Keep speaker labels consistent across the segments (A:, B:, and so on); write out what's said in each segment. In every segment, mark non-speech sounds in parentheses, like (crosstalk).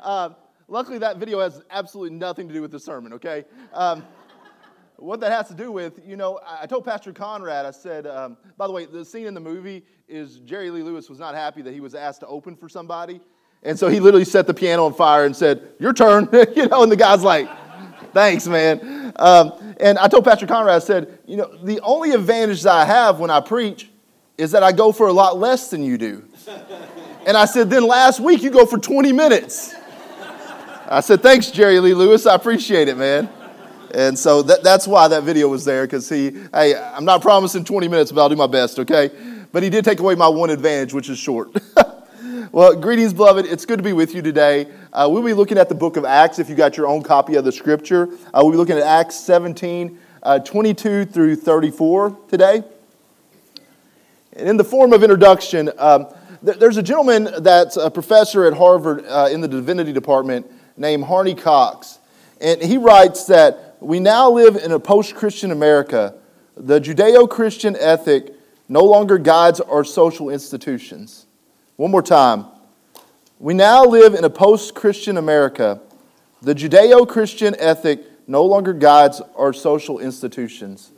A: Uh, luckily, that video has absolutely nothing to do with the sermon, okay? Um, what that has to do with, you know, I told Pastor Conrad, I said, um, by the way, the scene in the movie is Jerry Lee Lewis was not happy that he was asked to open for somebody. And so he literally set the piano on fire and said, Your turn. (laughs) you know, and the guy's like, Thanks, man. Um, and I told Pastor Conrad, I said, You know, the only advantage that I have when I preach is that I go for a lot less than you do. And I said, Then last week you go for 20 minutes. I said, Thanks, Jerry Lee Lewis. I appreciate it, man. And so that, that's why that video was there, because he, hey, I'm not promising 20 minutes, but I'll do my best, okay? But he did take away my one advantage, which is short. (laughs) well, greetings, beloved. It's good to be with you today. Uh, we'll be looking at the book of Acts if you got your own copy of the scripture. Uh, we'll be looking at Acts 17, uh, 22 through 34 today. And in the form of introduction, um, th- there's a gentleman that's a professor at Harvard uh, in the divinity department named Harvey Cox. And he writes that we now live in a post Christian America. The Judeo Christian ethic no longer guides our social institutions. One more time. We now live in a post Christian America. The Judeo Christian ethic no longer guides our social institutions.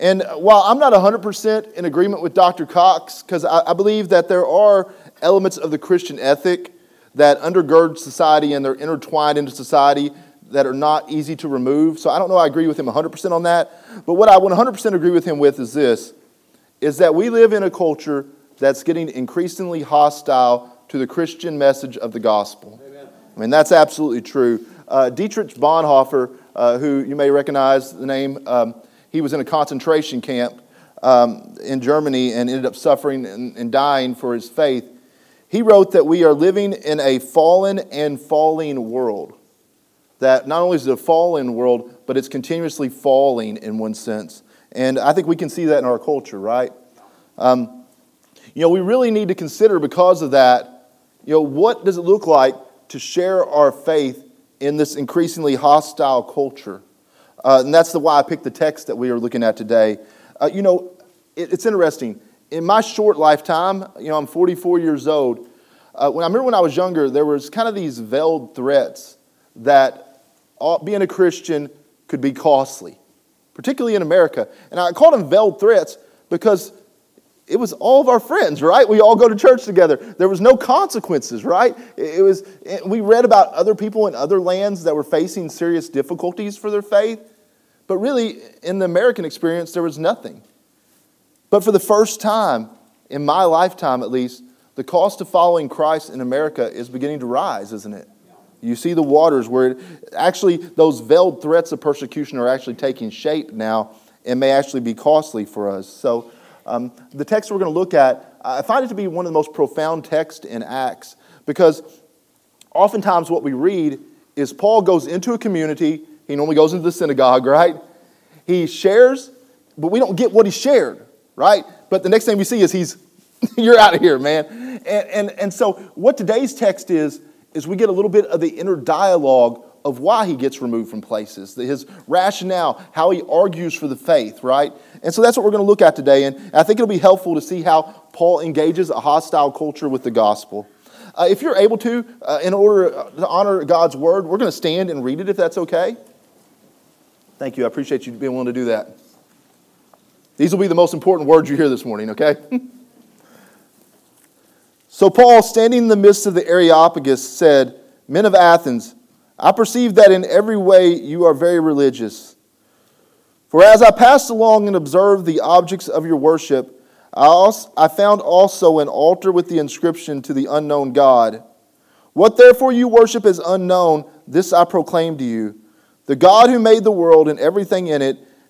A: And while I'm not 100% in agreement with Dr. Cox, because I, I, believe that there are elements of the Christian ethic that undergird society and they're intertwined into society that are not easy to remove. So I don't know I agree with him 100% on that. But what I 100% agree with him with is this is that we live in a culture that's getting increasingly hostile to the Christian message of the gospel. Amen. I mean, that's absolutely true. Uh, Dietrich Bonhoeffer, uh, who you may recognize the name, um, he was in a concentration camp um, in Germany and ended up suffering and, and dying for his faith. He wrote that we are living in a fallen and falling world that not only is it a fallen world, but it's continuously falling in one sense. And I think we can see that in our culture, right? Um, you know, we really need to consider because of that, you know, what does it look like to share our faith in this increasingly hostile culture? Uh, and that's the why I picked the text that we are looking at today. Uh, you know, it, it's interesting. In my short lifetime, you know, I'm 44 years old. Uh, when I remember when I was younger, there was kind of these veiled threats that being a Christian could be costly, particularly in America. And I called them veiled threats because it was all of our friends, right? We all go to church together. There was no consequences, right? It was we read about other people in other lands that were facing serious difficulties for their faith, but really in the American experience there was nothing. But for the first time in my lifetime at least, the cost of following Christ in America is beginning to rise, isn't it? You see the waters where it, actually those veiled threats of persecution are actually taking shape now and may actually be costly for us. So, um, the text we're going to look at, I find it to be one of the most profound texts in Acts because oftentimes what we read is Paul goes into a community. He normally goes into the synagogue, (laughs) right? He shares, but we don't get what he shared, right? But the next thing we see is he's, (laughs) you're out of here, man. And, and, and so, what today's text is, is we get a little bit of the inner dialogue of why he gets removed from places, his rationale, how he argues for the faith, right? And so that's what we're going to look at today. And I think it'll be helpful to see how Paul engages a hostile culture with the gospel. Uh, if you're able to, uh, in order to honor God's word, we're going to stand and read it if that's okay. Thank you. I appreciate you being willing to do that. These will be the most important words you hear this morning, okay? (laughs) So Paul, standing in the midst of the Areopagus, said, Men of Athens, I perceive that in every way you are very religious. For as I passed along and observed the objects of your worship, I, also, I found also an altar with the inscription to the unknown God. What therefore you worship as unknown, this I proclaim to you. The God who made the world and everything in it,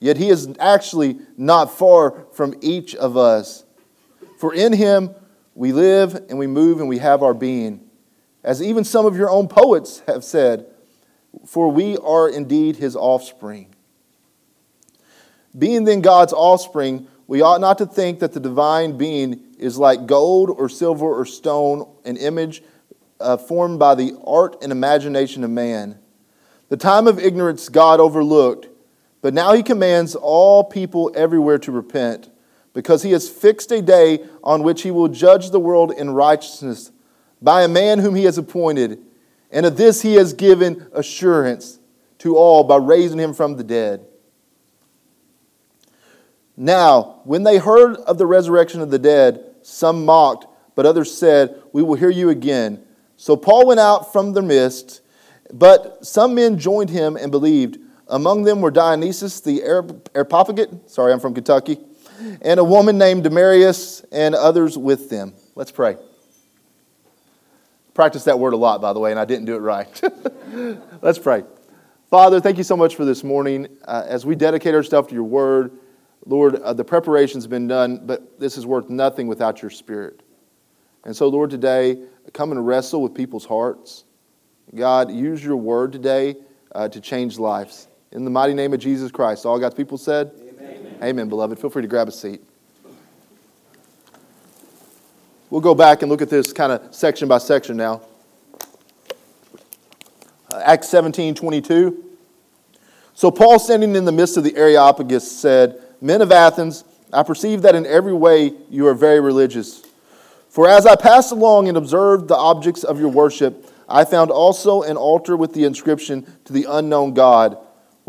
A: Yet he is actually not far from each of us. For in him we live and we move and we have our being. as even some of your own poets have said, for we are indeed his offspring. Being then God's offspring, we ought not to think that the divine being is like gold or silver or stone, an image uh, formed by the art and imagination of man. The time of ignorance God overlooked, but now he commands all people everywhere to repent, because he has fixed a day on which he will judge the world in righteousness by a man whom he has appointed. And of this he has given assurance to all by raising him from the dead. Now, when they heard of the resurrection of the dead, some mocked, but others said, We will hear you again. So Paul went out from the midst, but some men joined him and believed. Among them were Dionysius the Areopagite, sorry, I'm from Kentucky, and a woman named Damaris, and others with them. Let's pray. Practice that word a lot, by the way, and I didn't do it right. (laughs) Let's pray. Father, thank you so much for this morning. Uh, as we dedicate ourselves to your word, Lord, uh, the preparation's been done, but this is worth nothing without your spirit. And so, Lord, today, come and wrestle with people's hearts. God, use your word today uh, to change lives. In the mighty name of Jesus Christ. All God's people said, Amen. Amen, beloved. Feel free to grab a seat. We'll go back and look at this kind of section by section now. Uh, Acts 17 22. So Paul, standing in the midst of the Areopagus, said, Men of Athens, I perceive that in every way you are very religious. For as I passed along and observed the objects of your worship, I found also an altar with the inscription to the unknown God.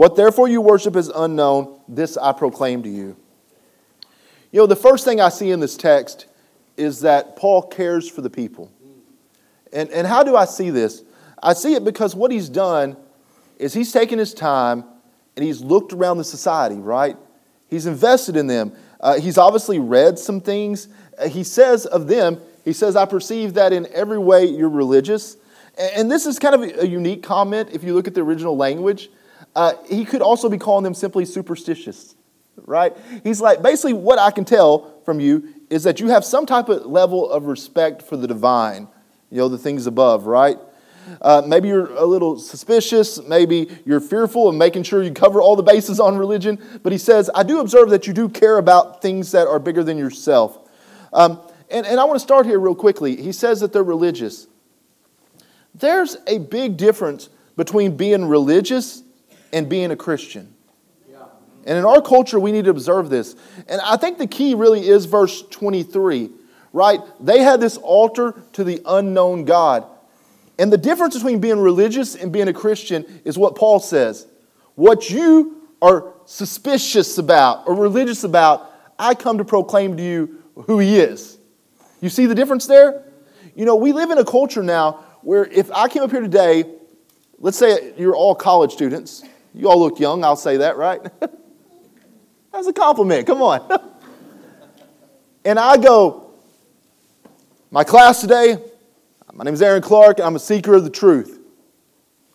A: What therefore you worship is unknown, this I proclaim to you. You know, the first thing I see in this text is that Paul cares for the people. And, and how do I see this? I see it because what he's done is he's taken his time and he's looked around the society, right? He's invested in them. Uh, he's obviously read some things. Uh, he says of them, he says, I perceive that in every way you're religious. And, and this is kind of a, a, unique comment if you look at the original language. Uh, he could also be calling them simply superstitious, right? He's like, basically, what I can tell from you is that you have some type of level of respect for the divine, you know, the things above, right? Uh, maybe you're a little suspicious. Maybe you're fearful of making sure you cover all the bases on religion. But he says, I do observe that you do care about things that are bigger than yourself. Um, and, and I want to start here real quickly. He says that they're religious. There's a big difference between being religious and being a Christian. And in our culture, we need to observe this. And I think the key really is verse 23, right? They had this altar to the unknown God. And the difference between being religious and being a Christian is what Paul says. What you are suspicious about or religious about, I come to proclaim to you who he is. You see the difference there? You know, we live in a culture now where if I came up here today, let's say you're all college students. You all look young, I'll say that, right? (laughs) That's a compliment, come on. (laughs) and I go, my class today, my name is Aaron Clark, and I'm a seeker of the truth.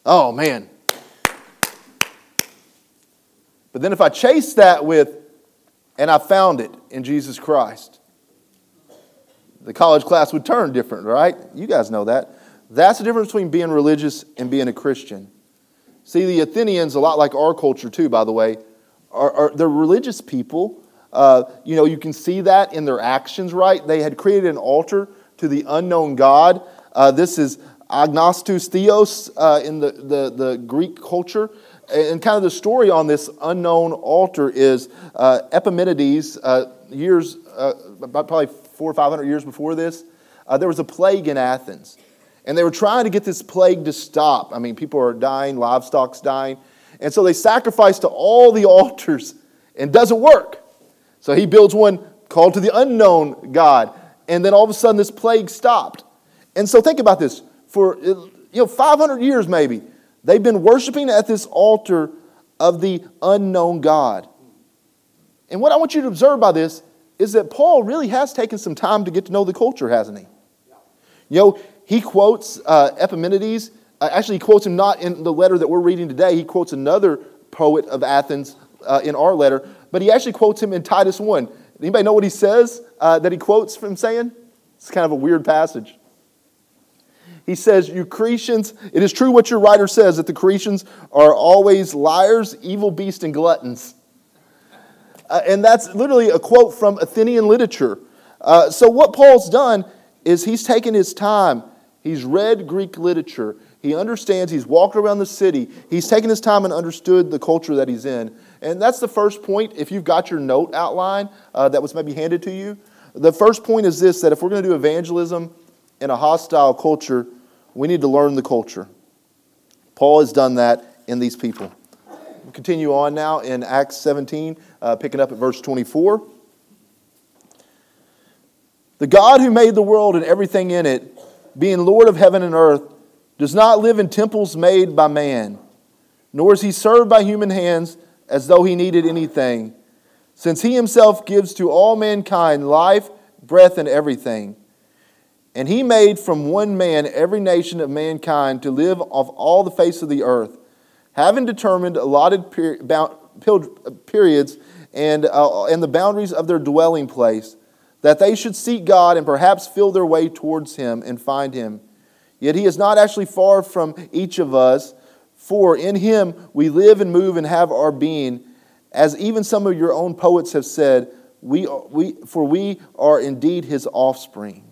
A: Oh, man. But then if I chase that with, and I found it in Jesus Christ, the college class would turn different, right? You guys know that. That's the difference between being religious and being a Christian. See, the Athenians, a lot like our culture too, by the way, are, are they're religious people. Uh, you know, you can see that in their actions, right? They had created an altar to the unknown God. Uh, this is agnostos theos uh, in the, the, the, Greek culture. And kind of the story on this unknown altar is uh, Epimenides, uh, years, uh, probably four or five hundred years before this, there was a plague in Athens. And they were trying to get this plague to stop. I mean, people are dying, livestock's dying. And so they sacrifice to all the (laughs) altars and doesn't work. So he builds one called to the unknown God. And then all of a sudden this plague stopped. And so think about this. For uh, you know 500 years maybe, they've been worshiping at this altar of the unknown God. And what I want you to observe by this is that Paul really has taken some time to get to know the culture, hasn't he? You know, he quotes uh, Epimenides. Uh, actually, he quotes him not in the letter that we're reading today. He quotes another poet of Athens uh, in our letter, but he actually quotes him in Titus 1. Anybody know what he says uh, that he quotes from saying? It's kind of a weird passage. He says, You Cretians, it is true what your writer says that the Cretians are always liars, evil beasts, and gluttons. Uh, and that's literally a quote from Athenian literature. Uh, so, what Paul's done is he's taken his time, he's read Greek literature, he understands, he's walked around the city, he's taken his time and understood the culture that he's in. And that's the first point. If you've got your note outline uh, that was maybe handed to you, the first point is this that if we're going to do evangelism in a hostile culture, we need to learn the culture. Paul has done that in these people. We'll continue on now in Acts 17, uh, picking up at verse 24. The God who made the world and everything in it, being Lord of heaven and earth, does not live in temples made by man, nor is he served by human hands as though he needed anything, since he himself gives to all mankind life, breath, and everything. And he made from one man every nation of mankind to live off all the face of the earth, having determined allotted periods and, uh, and the boundaries of their dwelling place, that they should seek God and perhaps feel their way towards him and find him. Yet he is not actually far from each of us, for in him we live and move and have our being, as even some of your own poets have said, we, we, for we are indeed his offspring.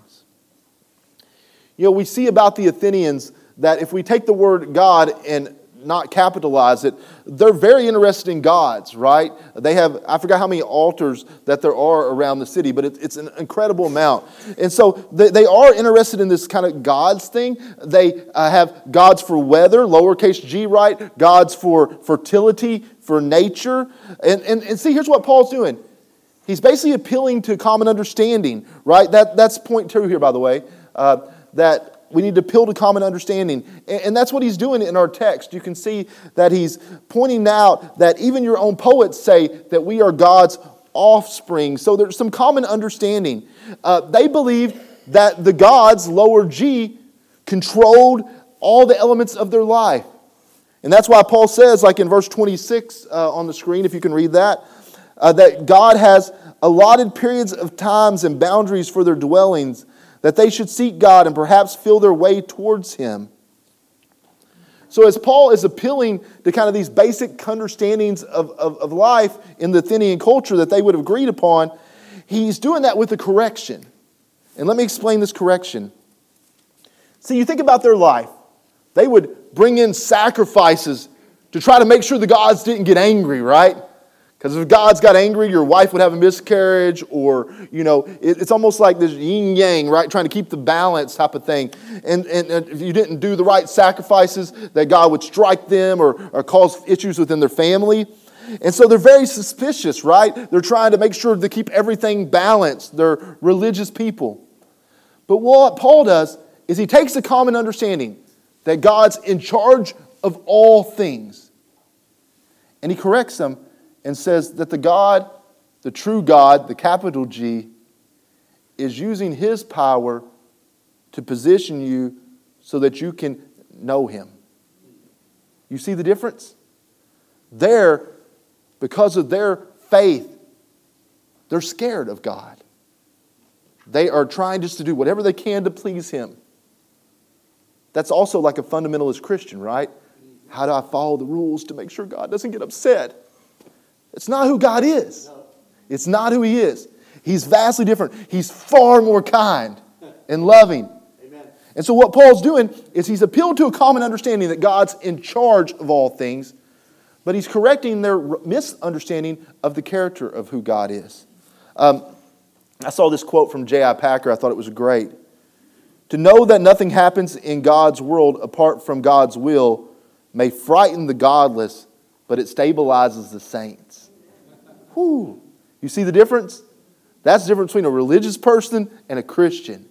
A: You know, we see about the Athenians that if we take the word God and not capitalize it, they're very interested in gods, right? They have, I forgot how many altars that there are around the city, but it, it's an incredible amount. And so they, they, are interested in this kind of gods thing. They uh, have gods for weather, lowercase g, right? Gods for fertility, for nature. And, and, and see, here's what Paul's doing. He's basically appealing to common understanding, right? That, that's point two here, by the way. Uh, that we need to appeal to common understanding. And that's what he's doing in our text. You can see that he's pointing out that even your own poets say that we are God's offspring. So there's some common understanding. Uh, they believe that the gods, lower G, controlled all the elements of their life. And that's why Paul says, like in verse 26 uh, on the screen, if you can read that, uh, that God has allotted periods of times and boundaries for their dwellings that they should seek God and perhaps feel their way towards Him. So, as Paul is appealing to kind of these basic understandings of, of, of, life in the Athenian culture that they would have agreed upon, he's doing that with a correction. And let me explain this correction. See, you think about their life, they would bring in sacrifices to try to make sure the gods didn't get angry, right? Because if God's got angry, your wife would have a miscarriage, or, you know, it, it's almost like this yin yang, right? Trying to keep the balance type of thing. And, and, and, if you didn't do the right sacrifices, that God would strike them or, or cause issues within their family. And so they're very suspicious, right? They're trying to make sure to keep everything balanced. They're religious people. But what Paul does is he takes the common understanding that God's in charge of all things, and he corrects them and says that the God, the true God, the capital G, is using his power to position you so that you can know him. You see the difference? There, because of their faith, they're scared of God. They are trying just to do whatever they can to please him. That's also like a fundamentalist Christian, right? How do I follow the rules to make sure God doesn't get upset? It's not who God is. It's not who He is. He's vastly different. He's far more kind and loving. Amen. And so, what Paul's doing is he's appealed to a common understanding that God's in charge of all things, but he's correcting their misunderstanding of the character of who God is. Um, I saw this quote from J.I. Packer. I thought it was great. To know that nothing happens in God's world apart from God's will may frighten the godless, but it stabilizes the saints. You see the difference? That's the difference between a religious person and a Christian.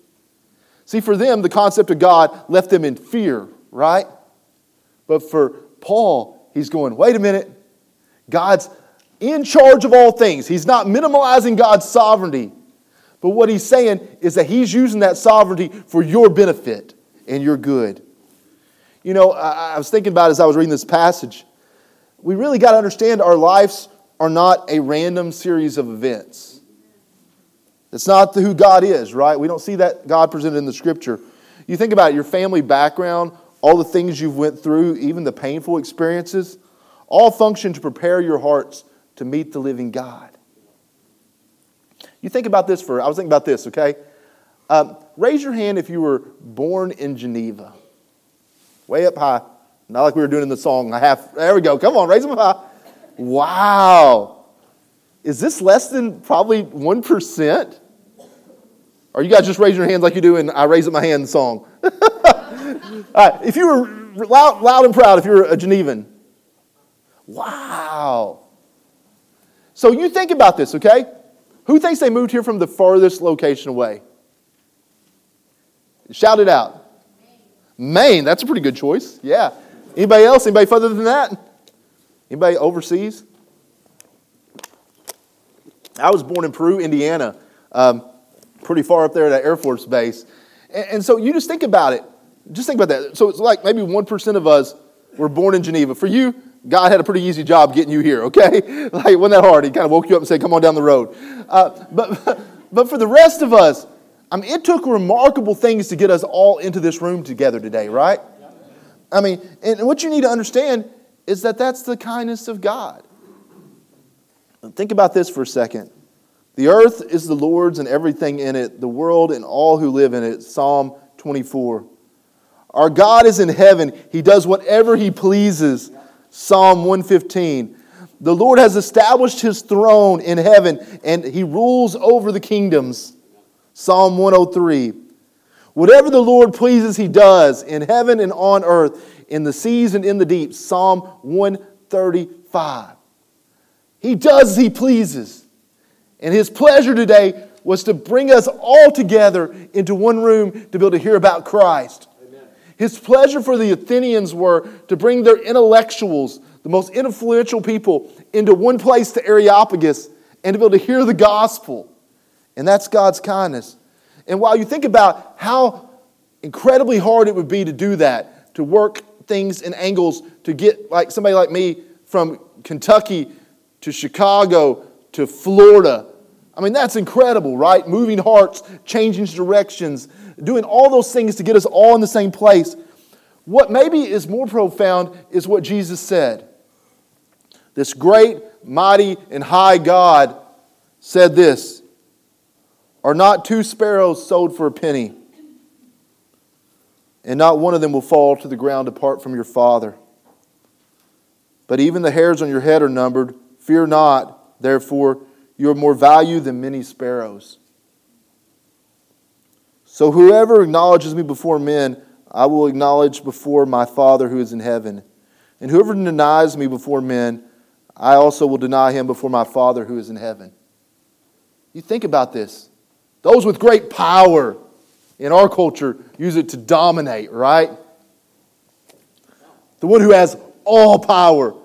A: See, for them, the concept of God left them in fear, right? But for Paul, he's going, wait a minute. God's in charge of all things. He's not minimalizing God's sovereignty. But what he's saying is that he's using that sovereignty for your benefit and your good. You know, I, was thinking about as I was reading this passage, we really got to understand our lives are not a random series of events. It's not who God is, right? We don't see that God presented in the scripture. You think about your family background, all the things you've went through, even the painful experiences, all function to prepare your hearts to meet the living God. You think about this for, I was thinking about this, okay? Um, raise your hand if you were born in Geneva. Way up high. Not like we were doing in the song. I have, there we go. Come on, raise them high. Wow. Is this less than probably 1%? Or you guys just raise your hands like you do in I Raise Up My Hand song? (laughs) If you were loud, loud and proud, if you're a Genevan. Wow. So you think about this, okay? Who thinks they moved here from the farthest location away? Shout it out. Maine, that's a pretty good choice. Yeah. Anybody else? Anybody further than that? Anybody overseas? I was born in Peru, Indiana, um, pretty far up there at that Air Force base. And, and, so you just think about it. Just think about that. So it's like maybe 1% of us were born in Geneva. For you, God had a pretty easy job getting you here, okay? (laughs) Like, wasn't that hard? He kind of woke you up and said, come on down the road. Uh, but, (laughs) but for the rest of us, I mean, it took remarkable things to get us all into this room together today, right? I mean, and what you need to understand is that that's the kindness of God. Think about this for a second. The earth is the Lord's and everything in it, the world and all who live in it. Psalm 24. Our God is in heaven. He does whatever he pleases. Psalm 115. The Lord has established his throne in heaven and he rules over the kingdoms. Psalm 103. Whatever the Lord pleases, he does in heaven and on earth, in the seas and in the deep. Psalm 135. He does as he pleases. And his pleasure today was to bring us all together into one room to be able to hear about Christ. His pleasure for the Athenians were to bring their intellectuals, the most influential people, into one place to Areopagus and to be able to hear the gospel. And that's God's kindness. And while you think about how incredibly hard it would be to do that, to work things in angles to get like somebody like me from Kentucky to Chicago to Florida. I mean, that's incredible, right? Moving hearts, changing directions, doing all those things to get us all in the same place. What maybe is more profound is what Jesus said. This great, mighty, and high God said this Are not two sparrows sold for a penny? And not one of them will fall to the ground apart from your Father. But even the hairs on your head are numbered. Fear not, therefore, you are more value than many sparrows. So whoever acknowledges me before men, I will acknowledge before my Father who is in heaven. And whoever denies me before men, I also will deny him before my Father who is in heaven. You think about this. Those with great power in our culture use it to dominate, right? The one who has all power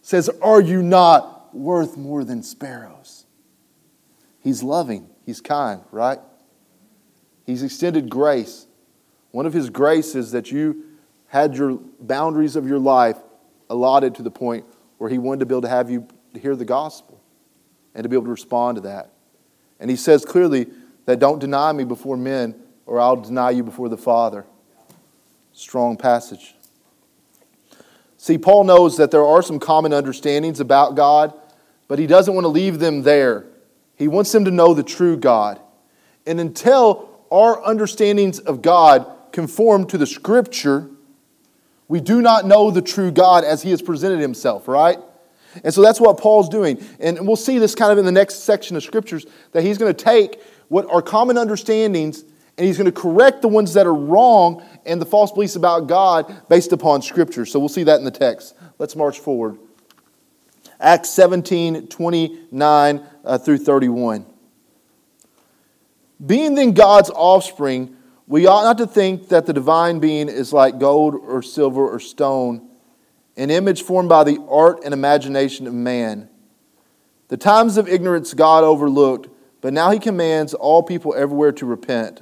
A: says, Are you not worth more than sparrows? He's loving, he's kind, right? He's extended grace. One of his graces that you had your boundaries of your life allotted to the point where he wanted to be able to have you hear the gospel and to be able to respond to that. And he says clearly that don't deny me before men or I'll deny you before the Father. Strong passage. See, Paul knows that there are some common understandings about God, but he doesn't want to leave them there. He wants them to know the true God. And until our understandings of God conform to the Scripture, we do not know the true God as He has presented Himself, right? And so that's what Paul's doing. And we'll see this kind of in the next section of Scriptures that he's going to take what are common understandings and he's going to correct the ones that are wrong and the false beliefs about God based upon Scripture. So we'll see that in the text. Let's march forward. Acts 17 29 uh, through 31. Being then God's offspring, we ought not to think that the divine being is like gold or silver or stone, an image formed by the art and imagination of man. The times of ignorance God overlooked, but now he commands all people everywhere to repent,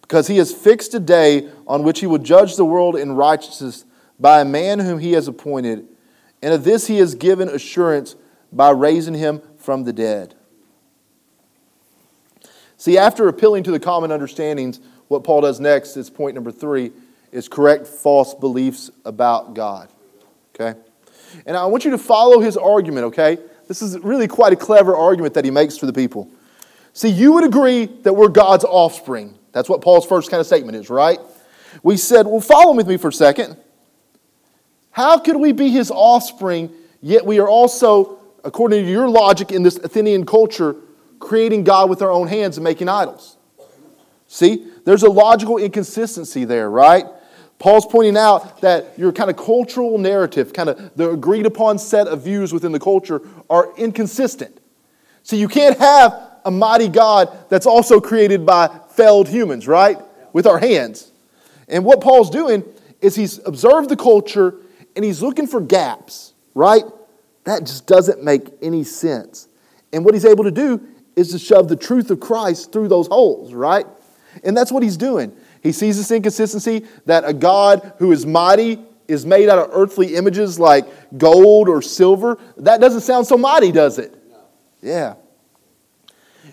A: because he has fixed a day on which he will judge the world in righteousness by a man whom he has appointed. And of this he has given assurance by raising him from the dead. See, after appealing to the common understandings, what Paul does next is point number three is correct false beliefs about God. Okay? And I want you to follow his argument, okay? This is really quite a clever argument that he makes for the people. See, you would agree that we're God's offspring. That's what Paul's first kind of statement is, right? We said, well, follow with me for a second. How could we be his offspring, yet we are also, according to your logic in this Athenian culture, creating God with our own hands and making idols? See, there's a logical inconsistency there, right? Paul's pointing out that your kind of cultural narrative, kind of the agreed upon set of views within the culture, are inconsistent. So you can't have a mighty God that's also created by failed humans, right? With our hands. And what Paul's doing is he's observed the culture and he's looking for gaps, right? That just doesn't make any sense. And what he's able to do is to shove the truth of Christ through those holes, right? And that's what he's doing. He sees this inconsistency that a God who is mighty is made out of earthly images like gold or silver. That doesn't sound so mighty, does it? Yeah.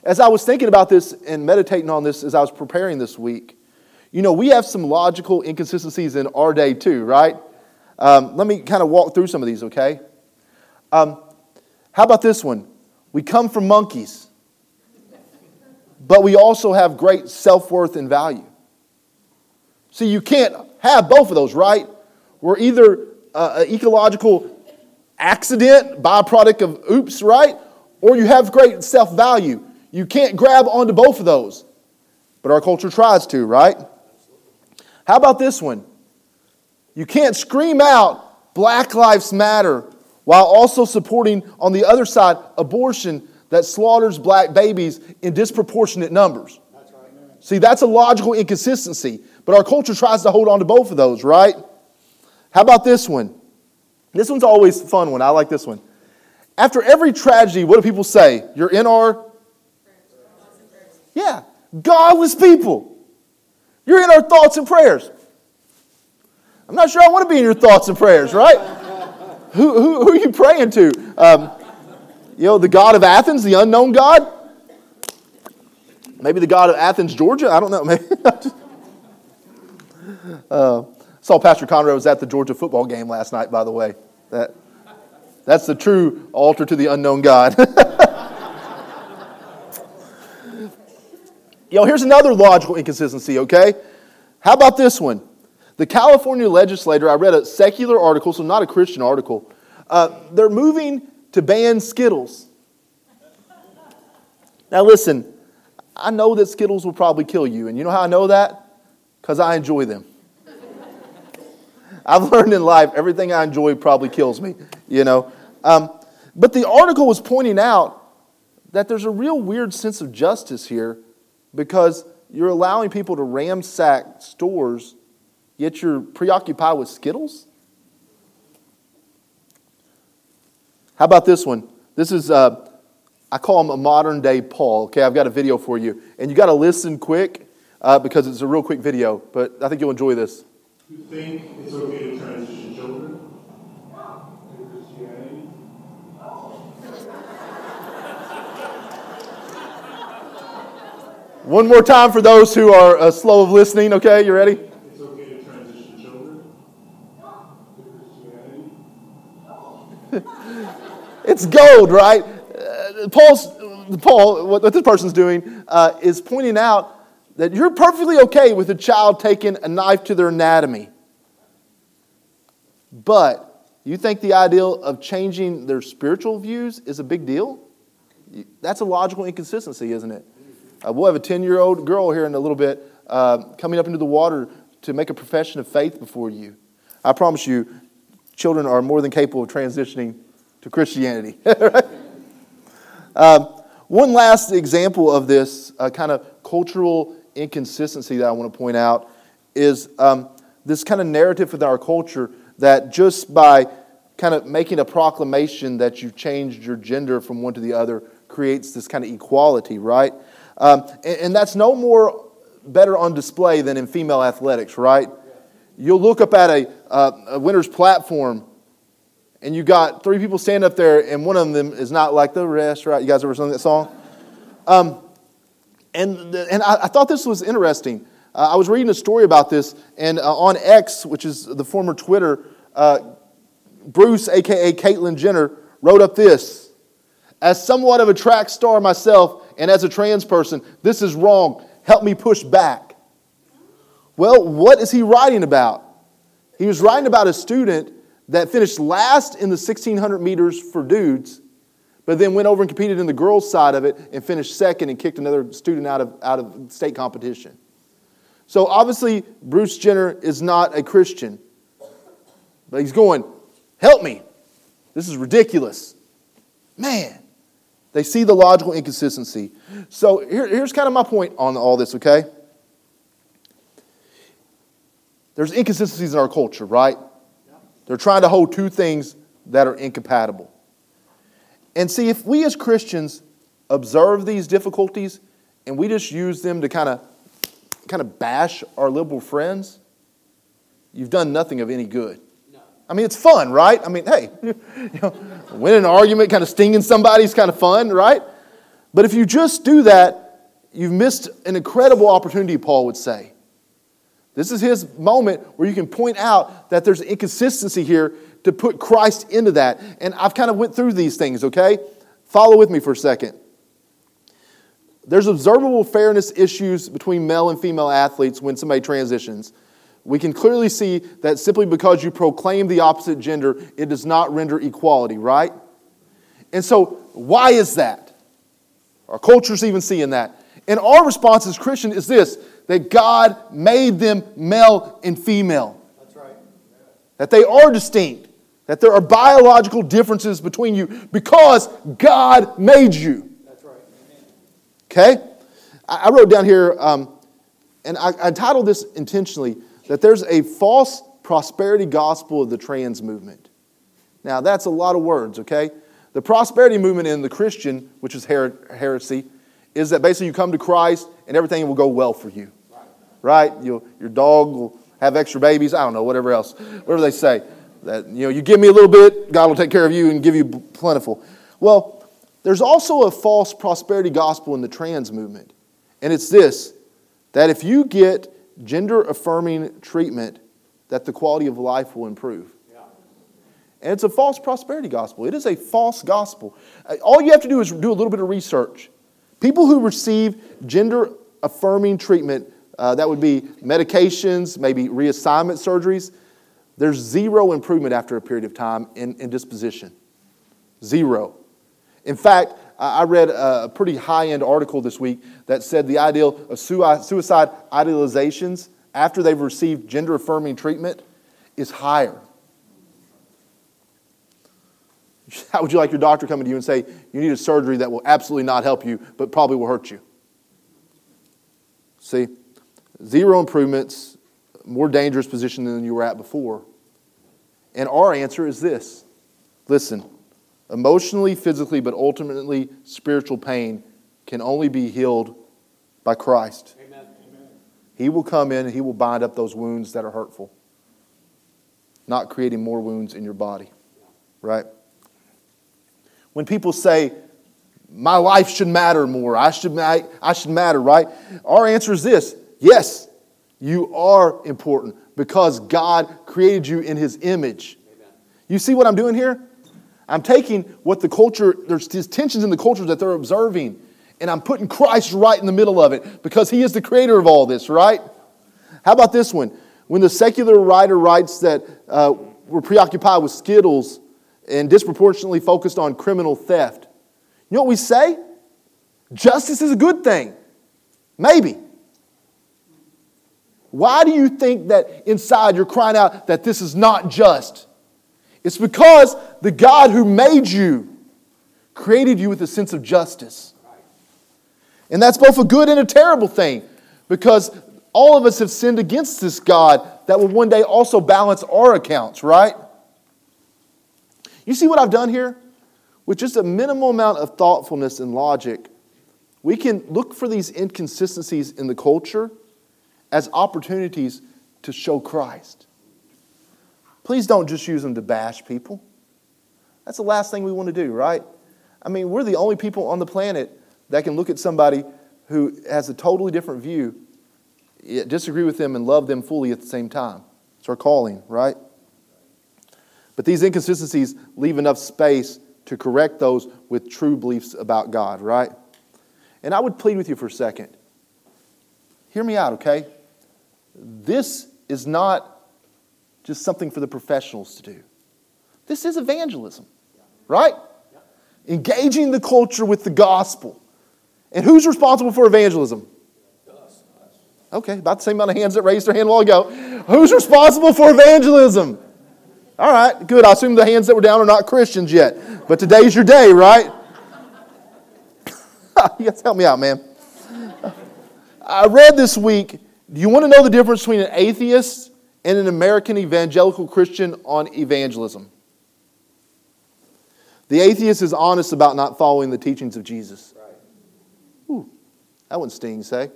A: As I was thinking about this and meditating on this as I was preparing this week, you know, we have some logical inconsistencies in our day too, right? Um, let me kind of walk through some of these, okay? Um, how about this one? We come from monkeys, but we also have great self worth and value. See, you can't have both of those, right? We're either uh, an ecological accident, byproduct of oops, right? Or you have great self value. You can't grab onto both of those. But our culture tries to, right? How about this one? You can't scream out Black Lives Matter while also supporting, on the other side, abortion that slaughters black babies in disproportionate numbers. See, that's a logical inconsistency. But our culture tries to hold on to both of those, right? How about this one? This one's always a fun one. I like this one. After every tragedy, what do people say? You're in our. Yeah, godless people. You're in our thoughts and prayers. I'm not sure I want to be in your thoughts and prayers, right? (laughs) who, who, who, are you praying to? Um, you know, the God of Athens, the unknown God? Maybe the God of Athens, Georgia? I don't know. (laughs) Maybe. uh, saw Pastor Conrad was at the Georgia football game last night, by the way. That, that's the true altar to the unknown God. (laughs) Yo, here's another logical inconsistency, okay? How about this one? The California legislator, I read a secular article, so not a Christian article. Uh, they're moving to ban Skittles. Now, listen, I know that Skittles will probably kill you, and you know how I know that? Because I enjoy them. I've learned in life everything I enjoy probably kills me, you know. Um, but the article was pointing out that there's a real weird sense of justice here because you're allowing people to ransack stores, yet you're preoccupied with Skittles? How about this one? This is, uh, I call him a modern day Paul. Okay, I've got a video for you. And you got to listen quick uh, because it's a real quick video, but I think you'll enjoy this.
B: You think it's okay to transition
A: One more time for those who are uh, slow of listening, okay? You ready?
B: It's okay to transition children
A: Christianity? (laughs) it's gold, right? Uh, Paul's, Paul, what, what this person's doing uh, is pointing out that you're perfectly okay with a child taking a knife to their anatomy. But you think the ideal of changing their spiritual views is a big deal? That's a logical inconsistency, isn't it? Uh, we'll have a 10 year old girl here in a little bit uh, coming up into the water to make a profession of faith before you. I promise you, children are more than capable of transitioning to Christianity. (laughs) um, one last example of this uh, kind of cultural inconsistency that I want to point out is um, this kind of narrative within our culture that just by kind of making a proclamation that you've changed your gender from one to the other creates this kind of equality, right? Um, and, and, that's no more better on display than in female athletics, right? You'll look up at a, uh, a winner's platform and you got three people stand up there and one of them is not like the rest, right? You guys ever sung that song? Um, and, and I, I, thought this was interesting. Uh, I was reading a story about this, and uh, on X, which is the former Twitter, uh, Bruce, aka Caitlyn Jenner, wrote up this As somewhat of a track star myself, and as a trans person, this is wrong. Help me push back. Well, what is he writing about? He was writing about a student that finished last in the 1600 meters for dudes, but then went over and competed in the girls' side of it and finished second and kicked another student out of, out of state competition. So obviously, Bruce Jenner is not a Christian, but he's going, Help me. This is ridiculous. Man, they see the logical inconsistency. So here, here's kind of my point on all this, okay? There's inconsistencies in our culture, right? They're trying to hold two things that are incompatible. And see, if we as Christians observe these difficulties and we just use them to kind of kind of bash our liberal friends, you've done nothing of any good. I mean, it's fun, right? I mean, hey, (laughs) you know, win an argument, kind of stinging somebody is kind of fun, right? But if you just do that, you've missed an incredible opportunity, Paul would say. This is his moment where you can point out that there's inconsistency here to put Christ into that. And I've kind of went through these things, okay? Follow with me for a second. There's observable fairness issues between male and female athletes when somebody transitions. We can clearly see that simply because you proclaim the opposite gender, it does not render equality, right? And so, why is that? Our culture's even seeing that. And our response as Christian is this that God made them male and female. That's right. That they are distinct. That there are biological differences between you because God made you. That's right. Okay? I wrote down here, um, and I, I titled this intentionally that there's a false prosperity gospel of the trans movement. Now, that's a lot of words, okay? The prosperity movement in the Christian, which is her- heresy, is that basically you come to Christ and everything will go well for you. Right? You'll, your dog will have extra babies. I don't know, whatever else. Whatever they say. That, you know, you give me a little bit, God will take care of you and give you plentiful. Well, there's also a false prosperity gospel in the trans movement. And it's this that if you get gender affirming treatment, that the quality of life will improve. And it's a false prosperity gospel. It is a false gospel. Uh, all you have to do is do a little bit of research. People who receive gender affirming treatment, uh, that would be medications, maybe reassignment surgeries, there's zero improvement after a period of time in, in disposition. Zero. In fact, I read a pretty high end article this week that said the ideal uh, of suicide idealizations after they've received gender affirming treatment is higher. (laughs) How would you like your doctor coming to you and say, you need a surgery that will absolutely not help you, but probably will hurt you? See, zero improvements, more dangerous position than you were at before. And our answer is this listen, emotionally, physically, but ultimately spiritual pain can only be healed by Christ. Amen. He will come in and He will bind up those wounds that are hurtful, not creating more wounds in your body. Right? When people say, my life should matter more, I should, I should matter, right? Our answer is this yes, you are important because God created you in His image. Amen. You see what I'm doing here? I'm taking what the culture, there's these tensions in the culture that they're observing, and I'm putting Christ right in the middle of it because he is the creator of all this, right? How about this one? When the secular writer writes that uh, we're preoccupied with Skittles and disproportionately focused on criminal theft, you know what we say? Justice is a good thing. Maybe. Why do you think that inside you're crying out that this is not just? It's because the God who made you created you with a sense of justice. And that's both a good and a terrible thing because all of us have sinned against this God that will one day also balance our accounts, right? You see what I've done here? With just a minimal amount of thoughtfulness and logic, we can look for these inconsistencies in the culture as opportunities to show Christ. Please don't just use them to bash people. That's the last thing we want to do, right? I mean, we're the only people on the planet that can look at somebody who has a totally different view disagree with them and love them fully at the same time. It's our calling, right? But these inconsistencies leave enough space to correct those with true beliefs about God, right? And I would plead with you for a second. Hear me out, okay? This is not just something for the professionals to do. This is evangelism, right? Engaging the culture with the gospel. And who's responsible for evangelism? Okay, about the same amount of hands that raised their hand a while ago. Who's responsible for evangelism? All right, good. I assume the hands that were down are not Christians yet. But today's your day, right? (laughs) you guys help me out, man. I read this week. Do you want to know the difference between an atheist and an American evangelical Christian on evangelism? The atheist is honest about not following the teachings of Jesus. Ooh, that one stings, hey?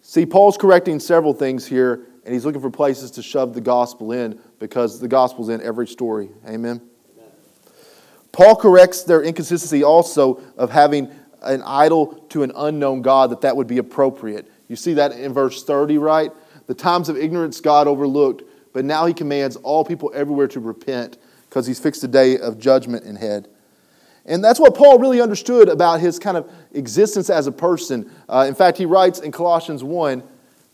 A: See, Paul's correcting several things here, and he's looking for places to shove the gospel in because the gospel's in every story. Amen? Amen. Paul corrects their inconsistency also of having an idol to an unknown God, that that would be appropriate. You see that in verse 30, right? The times of ignorance God overlooked, but now he commands all people everywhere to repent because he's fixed a day of judgment in head. And that's what Paul really understood about his kind of existence as a person. Uh, in fact, he writes in Colossians 1,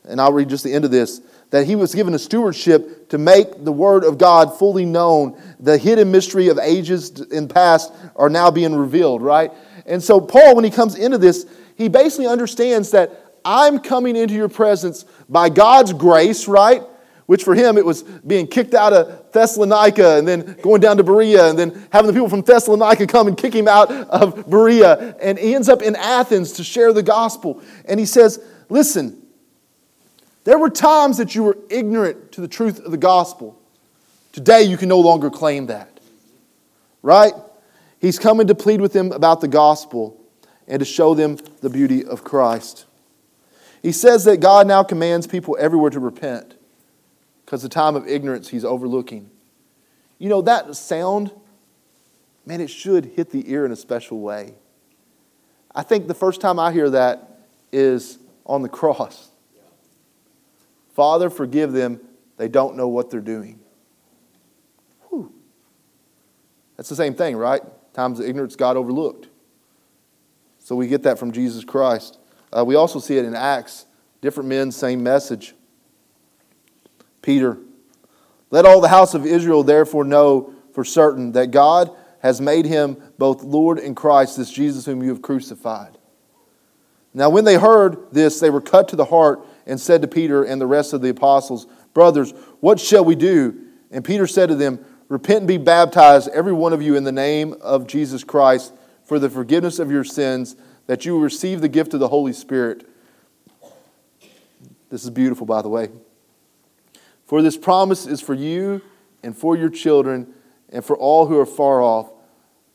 A: and I'll read just the end of this, that he was given a stewardship to make the word of God fully known. The hidden mystery of ages in past are now being revealed, right? And so, Paul, when he comes into this, he basically understands that I'm coming into your presence by God's grace, right? which for him it was being kicked out of Thessalonica and then going down to Berea and then having the people from Thessalonica come and kick him out of Berea. And he ends up in Athens to share the gospel. And he says, Listen, there were times that you were ignorant to the truth of the gospel. Today you can no longer claim that. Right? He's coming to plead with them about the gospel and to show them the beauty of Christ. He says that God now commands people everywhere to repent because the time of ignorance he's overlooking. You know, that sound, man, it should hit the ear in a special way. I think the first time I hear that is on the (laughs) cross. Father, forgive them. They don't know what they're doing. Whew. That's the same thing, right? Times of ignorance God overlooked. So we get that from Jesus Christ. Uh, we also see it in Acts. Different men, same message. Peter, let all the house of Israel therefore know for certain that God has made him both Lord and Christ, this Jesus whom you have crucified. Now, when they heard this, they were cut to the heart and said to Peter and the rest of the apostles, Brothers, what shall we do? And Peter said to them, Repent and be baptized, every one of you, in the name of Jesus Christ, for the forgiveness of your sins, that you will receive the gift of the Holy Spirit. This is beautiful, by the way. For this promise is for you and for your children and for all who are far off,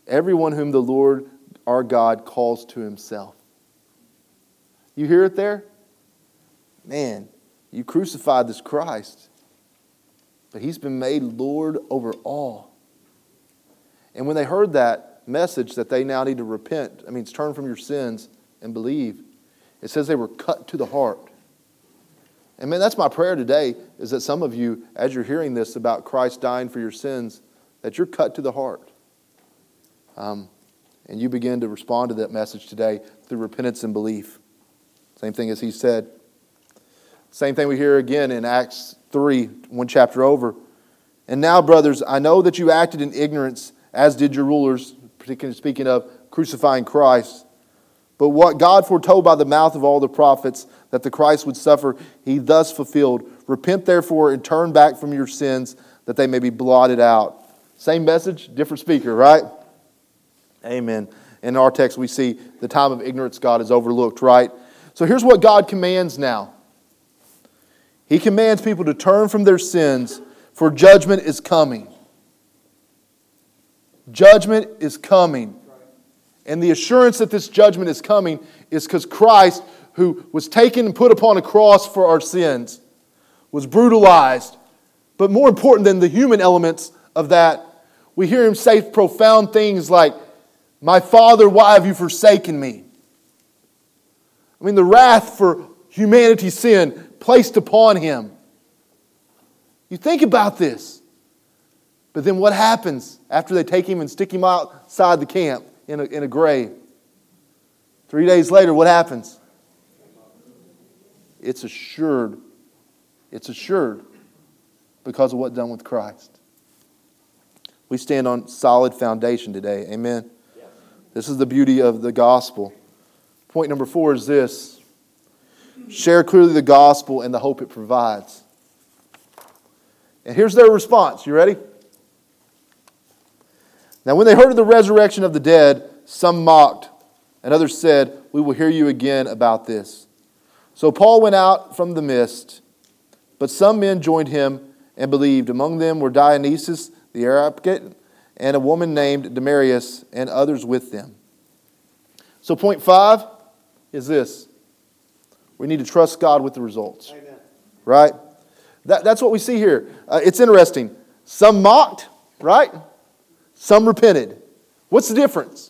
A: everyone whom the Lord our God calls to himself. You hear it there? Man, you crucified this Christ, but he's been made Lord over all. And when they heard that message that they now need to repent, I mean, turn from your sins and believe, it says they were cut to the heart. And man, that's my prayer today is that some of you, as you're hearing this about Christ dying for your sins, that you're cut to the heart. Um, and you begin to respond to that message today through repentance and belief. Same thing as he said. Same thing we hear again in Acts 3, one chapter over. And now, brothers, I know that you acted in ignorance, as did your rulers, particularly speaking of crucifying Christ. But what God foretold by the mouth of all the prophets that the Christ would suffer, he thus fulfilled. Repent therefore and turn back from your sins that they may be blotted out. Same message, different speaker, right? Amen. In our text, we see the time of ignorance God is overlooked, right? So here's what God commands now He commands people to turn from their sins, for judgment is coming. Judgment is coming. And the assurance that this judgment is coming is because Christ, who was taken and put upon a cross for our sins, was brutalized. But more important than the human elements of that, we hear him say profound things like, My Father, why have you forsaken me? I mean, the wrath for humanity's sin placed upon him. You think about this. But then what happens after they take him and stick him outside the camp in a, in a grave? Three days later, what happens? It's assured. It's assured because of what's done with Christ. We stand on solid foundation today. Amen. This is the beauty of the gospel. Point number four is this share clearly the gospel and the hope it provides. And here's their response. You ready? Now, when they heard of the resurrection of the dead, some mocked, and others said, We will hear you again about this. So Paul went out from the midst, but some men joined him and believed. Among them were Dionysius the Areopagite and a woman named Damaris and others with them. So, point five is this we need to trust God with the results. Amen. Right? That, that's what we see here. Uh, it's interesting. Some mocked, right? Some repented. What's the difference?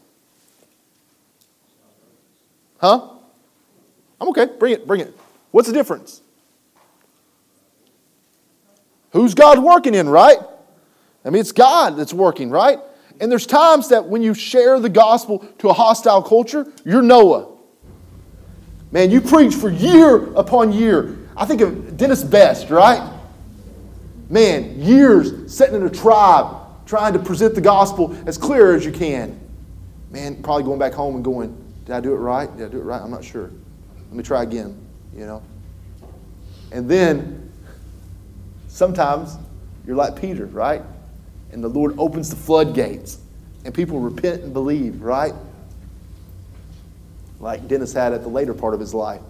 A: Huh? I'm okay. Bring it, bring it. What's the difference? Who's God working in, right? I mean, it's God that's working, right? And there's times that when you share the gospel to a hostile culture, you're Noah. Man, you preach for year upon year. I think of Dennis Best, right? Man, years sitting in a tribe trying to present the gospel as clear as you can. Man, probably going back home and going, Did I do it right? Did I do it right? I'm not sure. Let me try again, you know? And then sometimes you're like Peter, right? And the Lord opens the floodgates and people repent and believe, right? Like Dennis had at the later part of his life.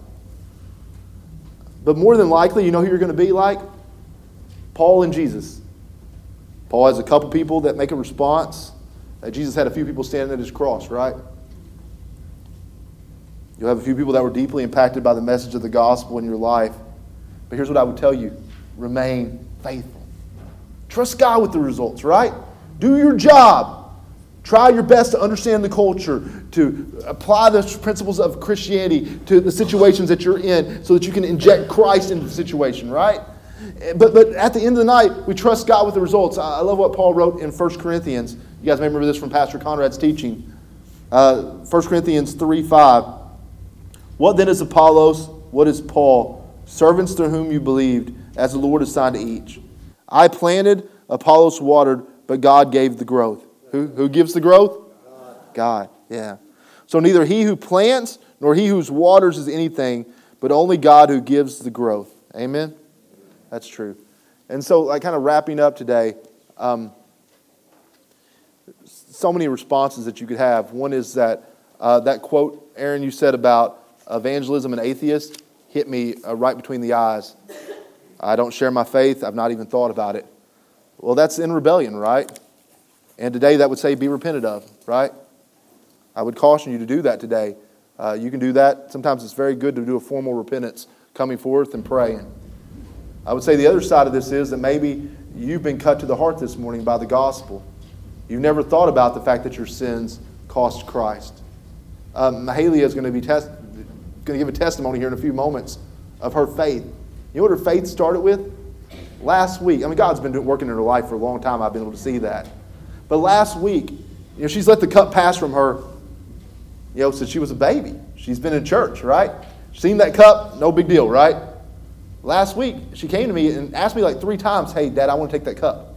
A: But more than likely, you know who you're going to be like? Paul and Jesus. Paul has a couple people that make a response. Uh, Jesus had a few people standing at his cross, right? You'll have a few people that were deeply impacted by the message of the gospel in your life. But here's what I would tell you remain faithful. Trust God with the results, right? Do your job. Try your best to understand the culture, to apply the principles of Christianity to the situations that you're in so that you can inject Christ into the situation, right? But, but at the end of the night, we trust God with the results. I love what Paul wrote in 1 Corinthians. You guys may remember this from Pastor Conrad's teaching. Uh, 1 Corinthians 3 5. What then is Apollos? What is Paul? Servants to whom you believed, as the Lord assigned to each. I planted, Apollos watered, but God gave the growth. Who, who gives the growth? God. God, yeah. So neither he who plants nor he who waters is anything, but only God who gives the growth. Amen? That's true. And so, like, kind of wrapping up today, um, so many responses that you could have. One is that uh, that quote, Aaron, you said about evangelism and atheist hit me uh, right between the eyes. I don't share my faith. I've not even thought about it. Well, that's in rebellion, right? And today that would say be repented of, right? I would caution you to do that today. Uh, you can do that. Sometimes it's very good to do a formal repentance, coming forth and praying. I would say the other side of this is that maybe you've been cut to the heart this morning by the gospel. You've never thought about the fact that your sins cost Christ. Um, Mahalia is going to be test- going to give a testimony here in a few moments of her faith. You know what her faith started with? Last week. I mean, God's been working in her life for a long time. I've been able to see that. But last week, you know, she's let the cup pass from her, you know, since she was a baby. She's been in church, right? Seen that cup, no big deal, right? Last week, she came to me and asked me like three times, Hey, Dad, I want to take that cup.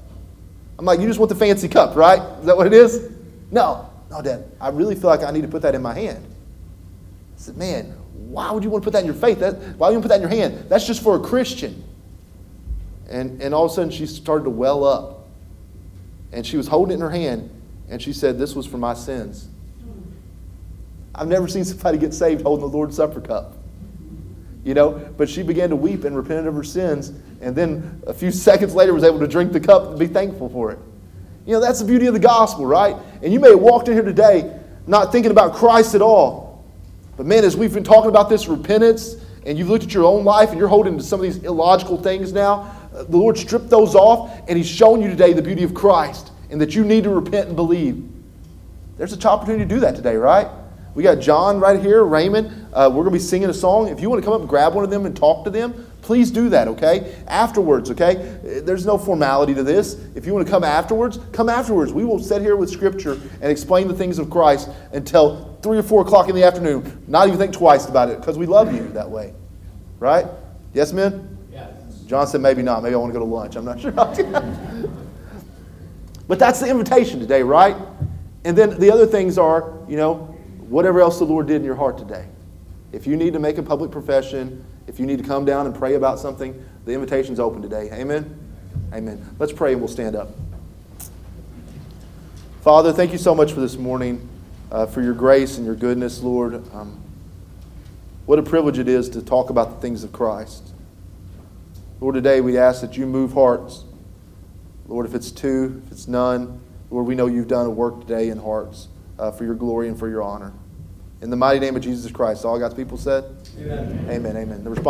A: I'm like, You just want the fancy cup, right? Is that what it is? No, no, Dad. I really feel like I need to put that in my hand. I said, Man, why would you want to put that in your faith? That, why would you want to put that in your hand? That's just for a Christian. And, and all of a sudden, she started to well up. And she was holding it in her hand, and she said, This was for my sins. I've never seen somebody get saved holding the Lord's Supper cup you know? But she began to weep and repented of her sins and then a few seconds later was able to drink the cup and be thankful for it. You know that's the beauty of the gospel right? And you may have walked in here today not thinking about christ at all but man as we've been talking about this repentance and you've looked at your own life and you're holding to some of these illogical things now uh, the lord stripped those off and he's shown you today the beauty of christ and that you need to repent and believe. There's an opportunity to do that today right? We got john right here raymond Uh, we're going to be singing a song. If you want to come up and grab one of them and talk to them, please do that, okay? Afterwards, okay? There's no formality to this. If you want to come afterwards, come afterwards. We will sit here with Scripture and explain the things of Christ until 3 or 4 o'clock in the afternoon. Not even think twice about it because we love you that way. Right? Yes, men?
C: Yes.
A: John said maybe not. Maybe I want to go to lunch. I'm not (laughs) sure. but that's the invitation today, right? And then the other things are, you know, whatever else the Lord did in your heart today. If you need to make a public profession, if you need to come down and pray about something, the invitation's open today. Amen? Amen. Let's pray and we'll stand up. Father, thank you so much for this morning, uh, for your grace and your goodness, Lord. Um, what a privilege it is to talk about the things of Christ. Lord, today we ask that you move hearts. Lord, if it's two, if it's none, Lord, we know you've done a work today in hearts uh, for your glory and for your honor. In the mighty name of Jesus Christ, all God's people said?
C: Amen.
A: Amen. Amen. The response